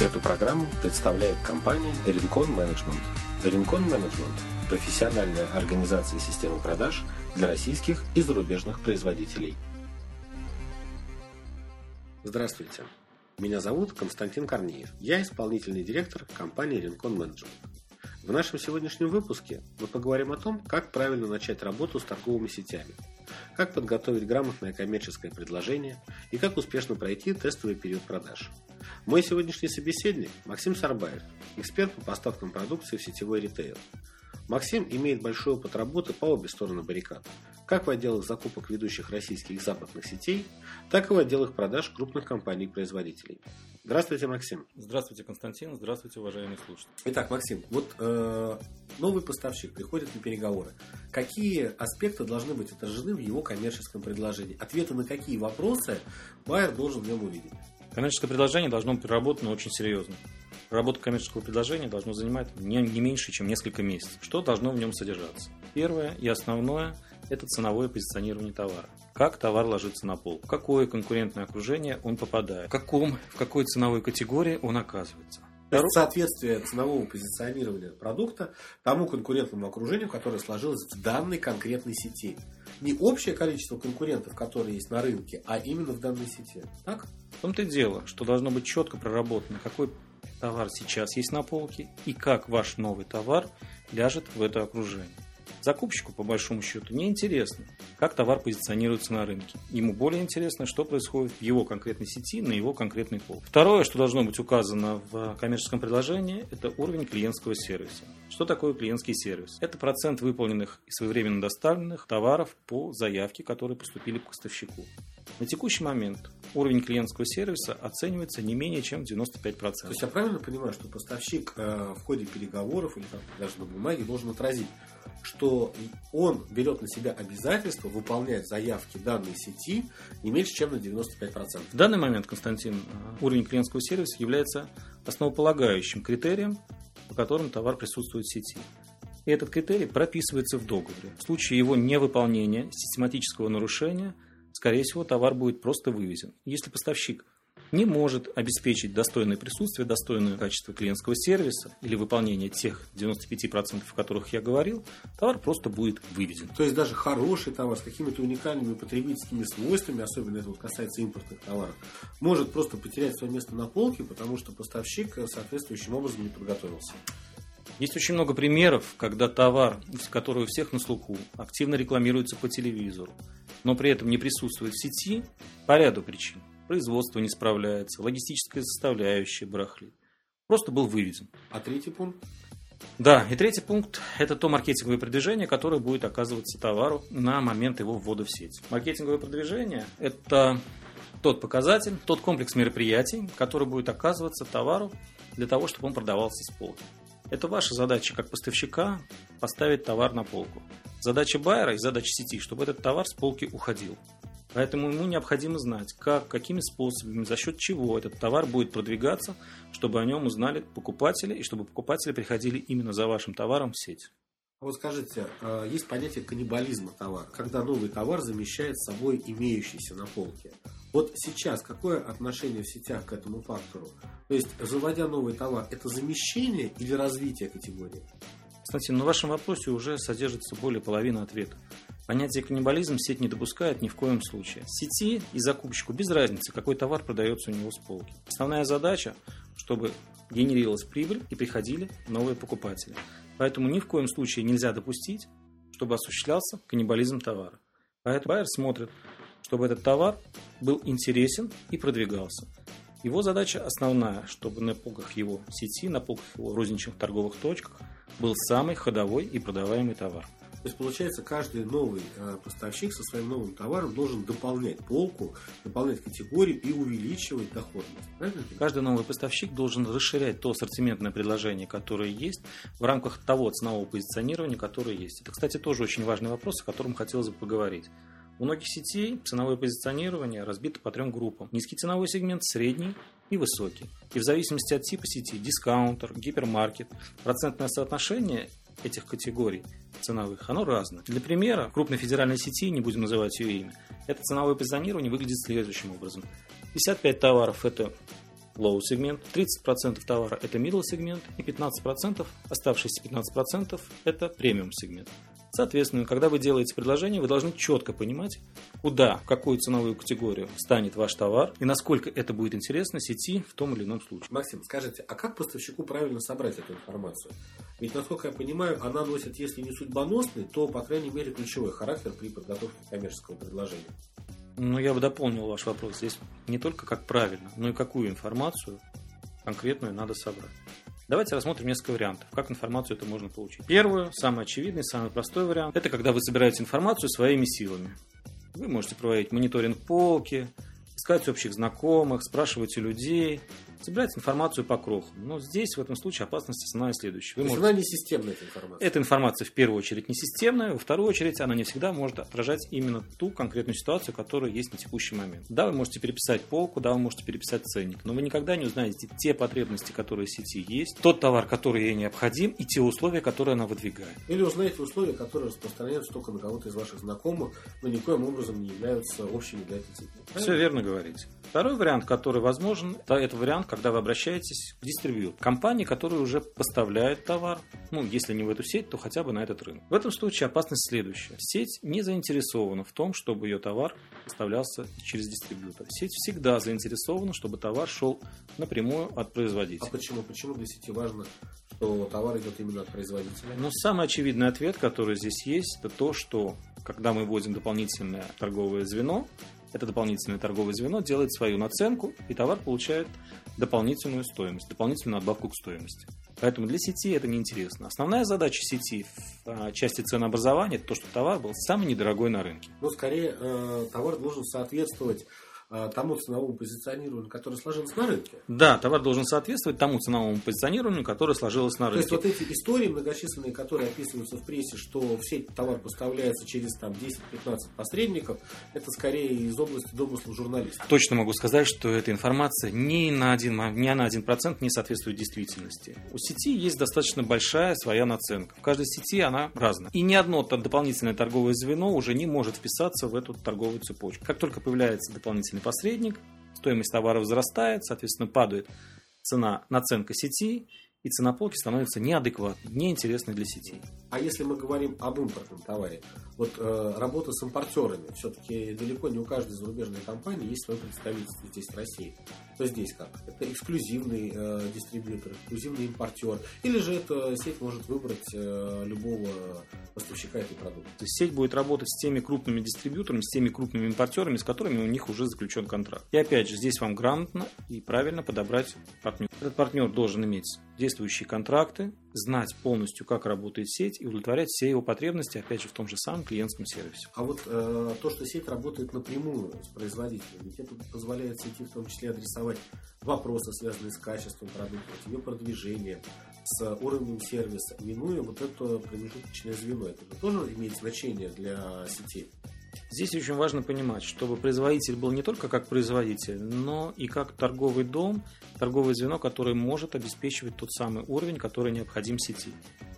Эту программу представляет компания Rincon Management. Rincon Management – профессиональная организация системы продаж для российских и зарубежных производителей. Здравствуйте. Меня зовут Константин Корнеев. Я исполнительный директор компании Rincon Management. В нашем сегодняшнем выпуске мы поговорим о том, как правильно начать работу с торговыми сетями, как подготовить грамотное коммерческое предложение и как успешно пройти тестовый период продаж. Мой сегодняшний собеседник – Максим Сарбаев, эксперт по поставкам продукции в сетевой ритейл. Максим имеет большой опыт работы по обе стороны баррикад, как в отделах закупок ведущих российских и западных сетей, так и в отделах продаж крупных компаний-производителей. Здравствуйте, Максим. Здравствуйте, Константин. Здравствуйте, уважаемые слушатели. Итак, Максим, вот э, новый поставщик приходит на переговоры. Какие аспекты должны быть отражены в его коммерческом предложении? Ответы на какие вопросы байер должен в нем увидеть? Коммерческое предложение должно быть проработано очень серьезно. Работа коммерческого предложения должна занимать не, не меньше, чем несколько месяцев. Что должно в нем содержаться? Первое и основное – это ценовое позиционирование товара. Как товар ложится на пол, в какое конкурентное окружение он попадает, в, каком, в какой ценовой категории он оказывается. То есть соответствие ценового позиционирования продукта тому конкурентному окружению, которое сложилось в данной конкретной сети. Не общее количество конкурентов, которые есть на рынке, а именно в данной сети. Так? В том-то и дело, что должно быть четко проработано, какой товар сейчас есть на полке и как ваш новый товар ляжет в это окружение. Закупщику, по большому счету, не интересно, как товар позиционируется на рынке. Ему более интересно, что происходит в его конкретной сети, на его конкретный пол. Второе, что должно быть указано в коммерческом предложении, это уровень клиентского сервиса. Что такое клиентский сервис? Это процент выполненных и своевременно доставленных товаров по заявке, которые поступили к поставщику. На текущий момент уровень клиентского сервиса оценивается не менее чем 95%. То есть я правильно понимаю, что поставщик э, в ходе переговоров или там, даже на бумаге должен отразить, что он берет на себя обязательство выполнять заявки данной сети не меньше, чем на 95%. В данный момент, Константин, э, уровень клиентского сервиса является основополагающим критерием, по которым товар присутствует в сети. И этот критерий прописывается в договоре. В случае его невыполнения, систематического нарушения – скорее всего, товар будет просто вывезен. Если поставщик не может обеспечить достойное присутствие, достойное качество клиентского сервиса или выполнение тех 95%, о которых я говорил, товар просто будет вывезен. То есть даже хороший товар с какими-то уникальными потребительскими свойствами, особенно это вот касается импортных товаров, может просто потерять свое место на полке, потому что поставщик соответствующим образом не подготовился. Есть очень много примеров, когда товар, который у всех на слуху, активно рекламируется по телевизору, но при этом не присутствует в сети по ряду причин. Производство не справляется, логистическая составляющая барахлит. Просто был вывезен. А третий пункт? Да, и третий пункт – это то маркетинговое продвижение, которое будет оказываться товару на момент его ввода в сеть. Маркетинговое продвижение – это тот показатель, тот комплекс мероприятий, который будет оказываться товару для того, чтобы он продавался с полки. Это ваша задача как поставщика поставить товар на полку. Задача байера и задача сети, чтобы этот товар с полки уходил. Поэтому ему необходимо знать, как, какими способами, за счет чего этот товар будет продвигаться, чтобы о нем узнали покупатели и чтобы покупатели приходили именно за вашим товаром в сеть. А вот скажите, а, есть понятие каннибализма товара, когда новый товар замещает собой имеющийся на полке. Вот сейчас какое отношение в сетях к этому фактору? То есть, заводя новый товар, это замещение или развитие категории? Кстати, на вашем вопросе уже содержится более половины ответа. Понятие каннибализм сеть не допускает ни в коем случае. Сети и закупщику без разницы, какой товар продается у него с полки. Основная задача, чтобы генерировалась прибыль и приходили новые покупатели. Поэтому ни в коем случае нельзя допустить, чтобы осуществлялся каннибализм товара. Поэтому байер смотрит, чтобы этот товар был интересен и продвигался. Его задача основная, чтобы на полках его сети, на полках его розничных торговых точках был самый ходовой и продаваемый товар. То есть, получается, каждый новый э, поставщик со своим новым товаром должен дополнять полку, дополнять категорию и увеличивать доходность. Правильно? Каждый новый поставщик должен расширять то ассортиментное предложение, которое есть, в рамках того ценового позиционирования, которое есть. Это, кстати, тоже очень важный вопрос, о котором хотелось бы поговорить. У многих сетей ценовое позиционирование разбито по трем группам. Низкий ценовой сегмент, средний и высокий. И в зависимости от типа сети, дискаунтер, гипермаркет, процентное соотношение этих категорий ценовых, оно разное. Для примера, крупной федеральной сети, не будем называть ее имя, это ценовое позиционирование выглядит следующим образом. 55 товаров – это low сегмент, 30% товара это middle сегмент и 15%, оставшиеся 15% это премиум сегмент. Соответственно, когда вы делаете предложение, вы должны четко понимать, куда, в какую ценовую категорию станет ваш товар и насколько это будет интересно сети в том или ином случае. Максим, скажите, а как поставщику правильно собрать эту информацию? Ведь, насколько я понимаю, она носит, если не судьбоносный, то, по крайней мере, ключевой характер при подготовке коммерческого предложения. Ну, я бы дополнил ваш вопрос. Здесь не только как правильно, но и какую информацию конкретную надо собрать. Давайте рассмотрим несколько вариантов, как информацию это можно получить. Первый, самый очевидный, самый простой вариант, это когда вы собираете информацию своими силами. Вы можете проводить мониторинг полки, искать общих знакомых, спрашивать у людей, собирать информацию по крохам. Но здесь, в этом случае, опасность основная следующая. Вы То можете... она не системная эта информация? Эта информация, в первую очередь, не системная. Во вторую очередь, она не всегда может отражать именно ту конкретную ситуацию, которая есть на текущий момент. Да, вы можете переписать полку, да, вы можете переписать ценник, но вы никогда не узнаете те потребности, которые в сети есть, тот товар, который ей необходим, и те условия, которые она выдвигает. Или узнаете условия, которые распространяются только на кого-то из ваших знакомых, но никоим образом не являются общими для этой сети. Все верно говорите. Второй вариант, который возможен, это вариант, когда вы обращаетесь к дистрибьютору. Компании, которые уже поставляют товар, ну, если не в эту сеть, то хотя бы на этот рынок. В этом случае опасность следующая. Сеть не заинтересована в том, чтобы ее товар поставлялся через дистрибьютор. Сеть всегда заинтересована, чтобы товар шел напрямую от производителя. А почему? Почему для сети важно, что товар идет именно от производителя? Ну, самый очевидный ответ, который здесь есть, это то, что когда мы вводим дополнительное торговое звено, это дополнительное торговое звено делает свою наценку, и товар получает дополнительную стоимость, дополнительную отбавку к стоимости. Поэтому для сети это неинтересно. Основная задача сети в а, части ценообразования – это то, чтобы товар был самый недорогой на рынке. Ну, скорее, э, товар должен соответствовать тому ценовому позиционированию, которое сложилось на рынке. Да, товар должен соответствовать тому ценовому позиционированию, которое сложилось на рынке. То есть вот эти истории многочисленные, которые описываются в прессе, что в сеть товар поставляется через там 10-15 посредников, это скорее из области домыслов журналистов. Точно могу сказать, что эта информация ни на один, ни на один процент не соответствует действительности. У сети есть достаточно большая своя наценка. В каждой сети она разная. И ни одно дополнительное торговое звено уже не может вписаться в эту торговую цепочку. Как только появляется дополнительный дополнительный посредник, стоимость товара возрастает, соответственно, падает цена, наценка сети, и цена полки становится неадекватной, неинтересной для сетей. А если мы говорим об импортном товаре, вот э, работа с импортерами, все-таки далеко не у каждой зарубежной компании есть свое представительство здесь в России. То здесь как? Это эксклюзивный э, дистрибьютор, эксклюзивный импортер, или же эта сеть может выбрать э, любого поставщика этой продукции? То есть сеть будет работать с теми крупными дистрибьюторами, с теми крупными импортерами, с которыми у них уже заключен контракт. И опять же, здесь вам грамотно и правильно подобрать партнера. Этот партнер должен иметь действующие контракты, знать полностью, как работает сеть и удовлетворять все его потребности, опять же, в том же самом клиентском сервисе. А вот э, то, что сеть работает напрямую с производителем, ведь это позволяет сети в том числе адресовать вопросы, связанные с качеством продукта, ее продвижением, с уровнем сервиса, минуя вот это промежуточное звено. Это тоже имеет значение для сетей. Здесь очень важно понимать, чтобы производитель был не только как производитель, но и как торговый дом, торговое звено, которое может обеспечивать тот самый уровень, который необходим сети.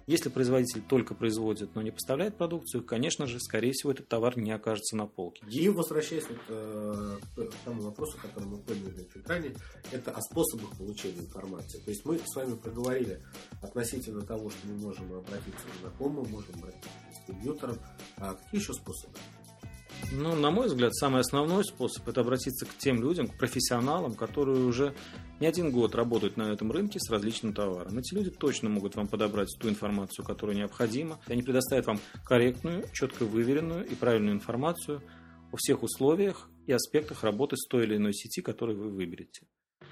Если производитель только производит, но не поставляет продукцию, конечно же, скорее всего, этот товар не окажется на полке. И возвращаясь вот, э, к тому вопросу, который мы подняли на экране, это о способах получения информации. То есть мы с вами проговорили относительно того, что мы можем обратиться к знакомым, можем обратиться к дистрибьюторам. А какие еще способы? Ну, на мой взгляд, самый основной способ – это обратиться к тем людям, к профессионалам, которые уже не один год работают на этом рынке с различным товаром. Эти люди точно могут вам подобрать ту информацию, которая необходима. Они предоставят вам корректную, четко выверенную и правильную информацию о всех условиях и аспектах работы с той или иной сети, которую вы выберете.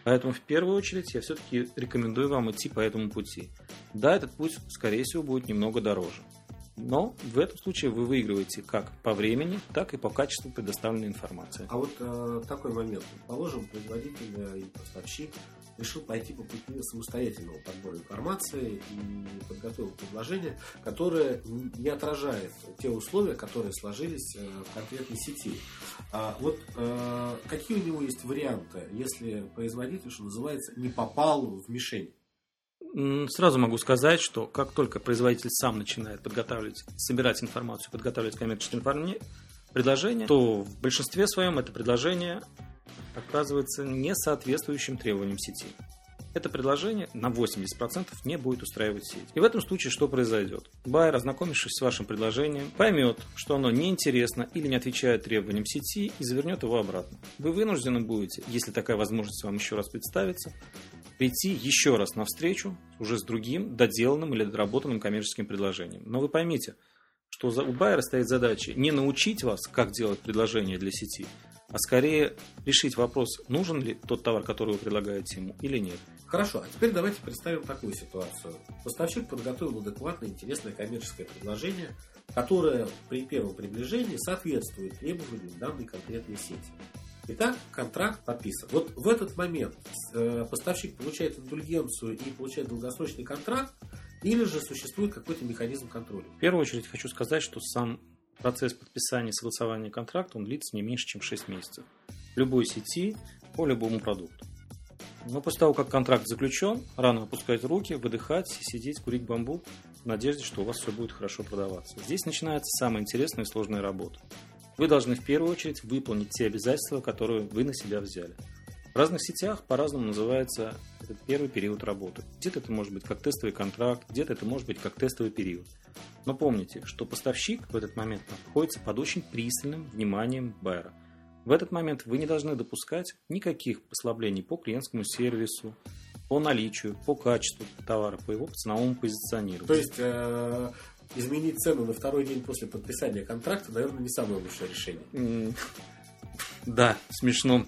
Поэтому в первую очередь я все-таки рекомендую вам идти по этому пути. Да, этот путь, скорее всего, будет немного дороже. Но в этом случае вы выигрываете как по времени, так и по качеству предоставленной информации. А вот э, такой момент. Положим, производитель и поставщик решил пойти по пути самостоятельного подбора информации и подготовил предложение, которое не отражает те условия, которые сложились э, в конкретной сети. А вот э, какие у него есть варианты, если производитель, что называется, не попал в мишень? Сразу могу сказать, что как только производитель сам начинает подготавливать, собирать информацию, подготавливать коммерческое предложение, то в большинстве своем это предложение оказывается не соответствующим требованиям сети. Это предложение на 80% не будет устраивать сеть. И в этом случае что произойдет? Байер, ознакомившись с вашим предложением, поймет, что оно неинтересно или не отвечает требованиям сети и завернет его обратно. Вы вынуждены будете, если такая возможность вам еще раз представится, прийти еще раз на встречу уже с другим доделанным или доработанным коммерческим предложением. Но вы поймите, что у Байера стоит задача не научить вас, как делать предложение для сети, а скорее решить вопрос, нужен ли тот товар, который вы предлагаете ему или нет. Хорошо, а теперь давайте представим такую ситуацию. Поставщик подготовил адекватное, интересное коммерческое предложение, которое при первом приближении соответствует требованиям данной конкретной сети. Итак, контракт подписан. Вот в этот момент э, поставщик получает индульгенцию и получает долгосрочный контракт, или же существует какой-то механизм контроля? В первую очередь хочу сказать, что сам процесс подписания и согласования контракта он длится не меньше, чем 6 месяцев. В любой сети по любому продукту. Но после того, как контракт заключен, рано опускать руки, выдыхать, сидеть, курить бамбук в надежде, что у вас все будет хорошо продаваться. Здесь начинается самая интересная и сложная работа. Вы должны в первую очередь выполнить те обязательства, которые вы на себя взяли. В разных сетях по-разному называется этот первый период работы. Где-то это может быть как тестовый контракт, где-то это может быть как тестовый период. Но помните, что поставщик в этот момент находится под очень пристальным вниманием байера. В этот момент вы не должны допускать никаких послаблений по клиентскому сервису, по наличию, по качеству товара, по его ценовому позиционированию. То есть э, изменить цену на второй день после подписания контракта, наверное, не самое лучшее решение. Да, смешно.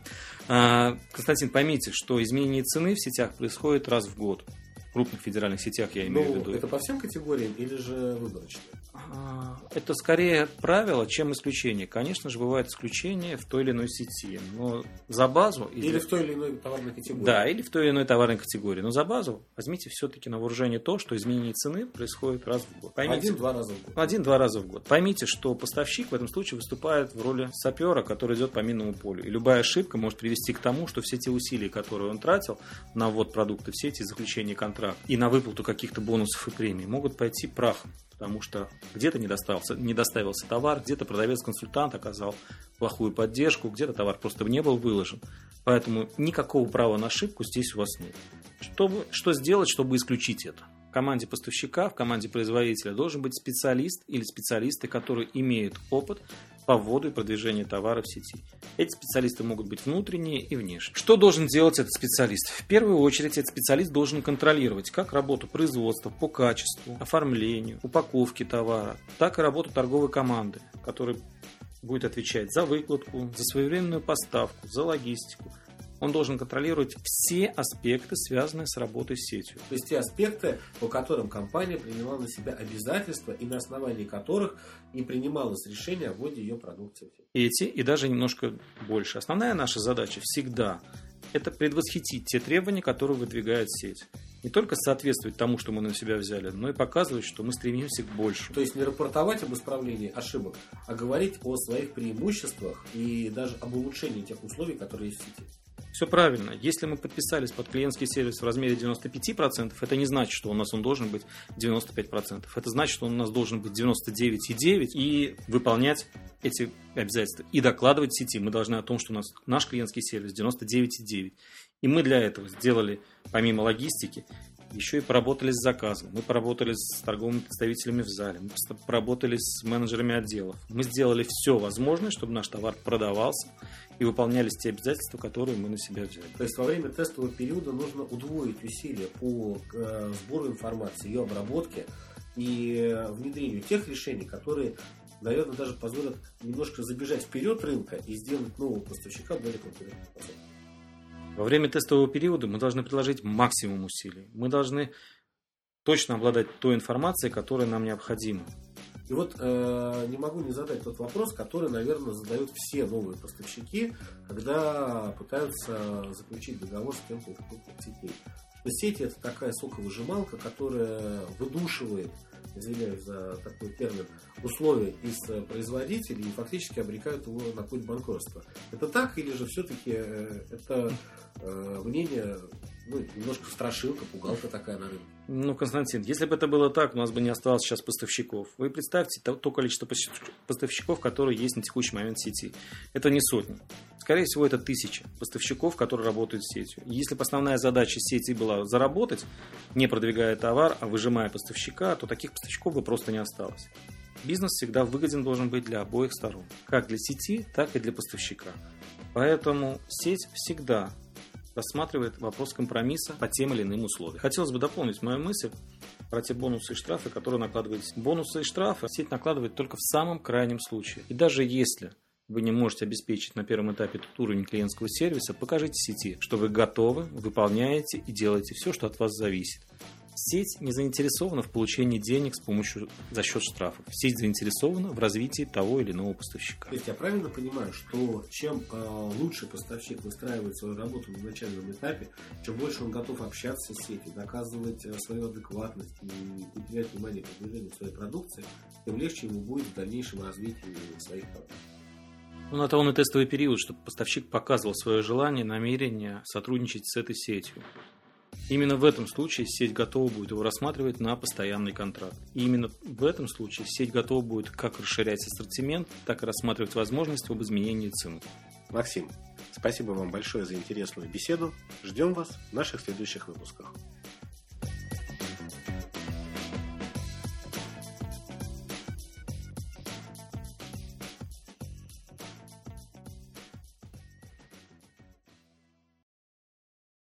А, Константин, поймите, что изменение цены в сетях происходит раз в год крупных федеральных сетях, я имею ну, в виду. Это по всем категориям или же выборочно? А, это скорее правило, чем исключение. Конечно же, бывают исключения в той или иной сети, но за базу... Или, или в той или иной товарной категории. Да, или в той или иной товарной категории. Но за базу возьмите все-таки на вооружение то, что изменение цены происходит раз в год. Один-два раза в год. Один-два раза в год. Поймите, что поставщик в этом случае выступает в роли сапера, который идет по минному полю. И любая ошибка может привести к тому, что все те усилия, которые он тратил на ввод продукта в сети, заключение контракта и на выплату каких-то бонусов и премий, могут пойти прахом потому что где-то не, доставился, не доставился товар, где-то продавец-консультант оказал плохую поддержку, где-то товар просто не был выложен. Поэтому никакого права на ошибку здесь у вас нет. Чтобы, что сделать, чтобы исключить это? В команде поставщика, в команде производителя должен быть специалист или специалисты, которые имеют опыт по вводу и продвижению товара в сети. Эти специалисты могут быть внутренние и внешние. Что должен делать этот специалист? В первую очередь этот специалист должен контролировать как работу производства по качеству, оформлению, упаковке товара, так и работу торговой команды, которая будет отвечать за выкладку, за своевременную поставку, за логистику, он должен контролировать все аспекты, связанные с работой с сетью. То есть те аспекты, по которым компания приняла на себя обязательства и на основании которых и принималось решение о вводе ее продукции. Эти и даже немножко больше. Основная наша задача всегда это предвосхитить те требования, которые выдвигает сеть. Не только соответствовать тому, что мы на себя взяли, но и показывать, что мы стремимся к большему. То есть не рапортовать об исправлении ошибок, а говорить о своих преимуществах и даже об улучшении тех условий, которые есть в сети. Все правильно. Если мы подписались под клиентский сервис в размере 95%, это не значит, что у нас он должен быть 95%. Это значит, что он у нас должен быть 99,9% и выполнять эти обязательства. И докладывать сети. Мы должны о том, что у нас наш клиентский сервис 99,9%. И мы для этого сделали, помимо логистики, еще и поработали с заказом. Мы поработали с торговыми представителями в зале. Мы поработали с менеджерами отделов. Мы сделали все возможное, чтобы наш товар продавался и выполнялись те обязательства, которые мы на себя взяли. То есть во время тестового периода нужно удвоить усилия по э, сбору информации, ее обработке и внедрению тех решений, которые наверное, даже позволят немножко забежать вперед рынка и сделать нового поставщика более конкурентоспособным. Во время тестового периода мы должны приложить максимум усилий. Мы должны точно обладать той информацией, которая нам необходима. И вот э, не могу не задать тот вопрос, который, наверное, задают все новые поставщики, когда пытаются заключить договор с кем-то из крупных сетей. Но сети это такая соковыжималка, которая выдушивает, извиняюсь за такой термин, условия из производителей и фактически обрекают его на путь банкротства. Это так или же все-таки э, это э, мнение ну, немножко страшилка, пугалка такая на рынке. Ну, Константин, если бы это было так, у нас бы не осталось сейчас поставщиков. Вы представьте то, то количество поставщиков, которые есть на текущий момент в сети. Это не сотни. Скорее всего, это тысячи поставщиков, которые работают с сетью. Если бы основная задача сети была заработать, не продвигая товар, а выжимая поставщика, то таких поставщиков бы просто не осталось. Бизнес всегда выгоден должен быть для обоих сторон, как для сети, так и для поставщика. Поэтому сеть всегда рассматривает вопрос компромисса по тем или иным условиям. Хотелось бы дополнить мою мысль про те бонусы и штрафы, которые накладываются. Бонусы и штрафы сеть накладывает только в самом крайнем случае. И даже если вы не можете обеспечить на первом этапе тот уровень клиентского сервиса, покажите сети, что вы готовы, выполняете и делаете все, что от вас зависит. Сеть не заинтересована в получении денег с помощью за счет штрафов. Сеть заинтересована в развитии того или иного поставщика. То есть я правильно понимаю, что чем э, лучше поставщик выстраивает свою работу на начальном этапе, чем больше он готов общаться с сетью, доказывать э, свою адекватность и уделять внимание продвижению своей продукции, тем легче ему будет в дальнейшем развитии своих продуктов. Ну, на то он и тестовый период, чтобы поставщик показывал свое желание, намерение сотрудничать с этой сетью. Именно в этом случае сеть готова будет его рассматривать на постоянный контракт. И именно в этом случае сеть готова будет как расширять ассортимент, так и рассматривать возможность об изменении цены. Максим, спасибо вам большое за интересную беседу. Ждем вас в наших следующих выпусках.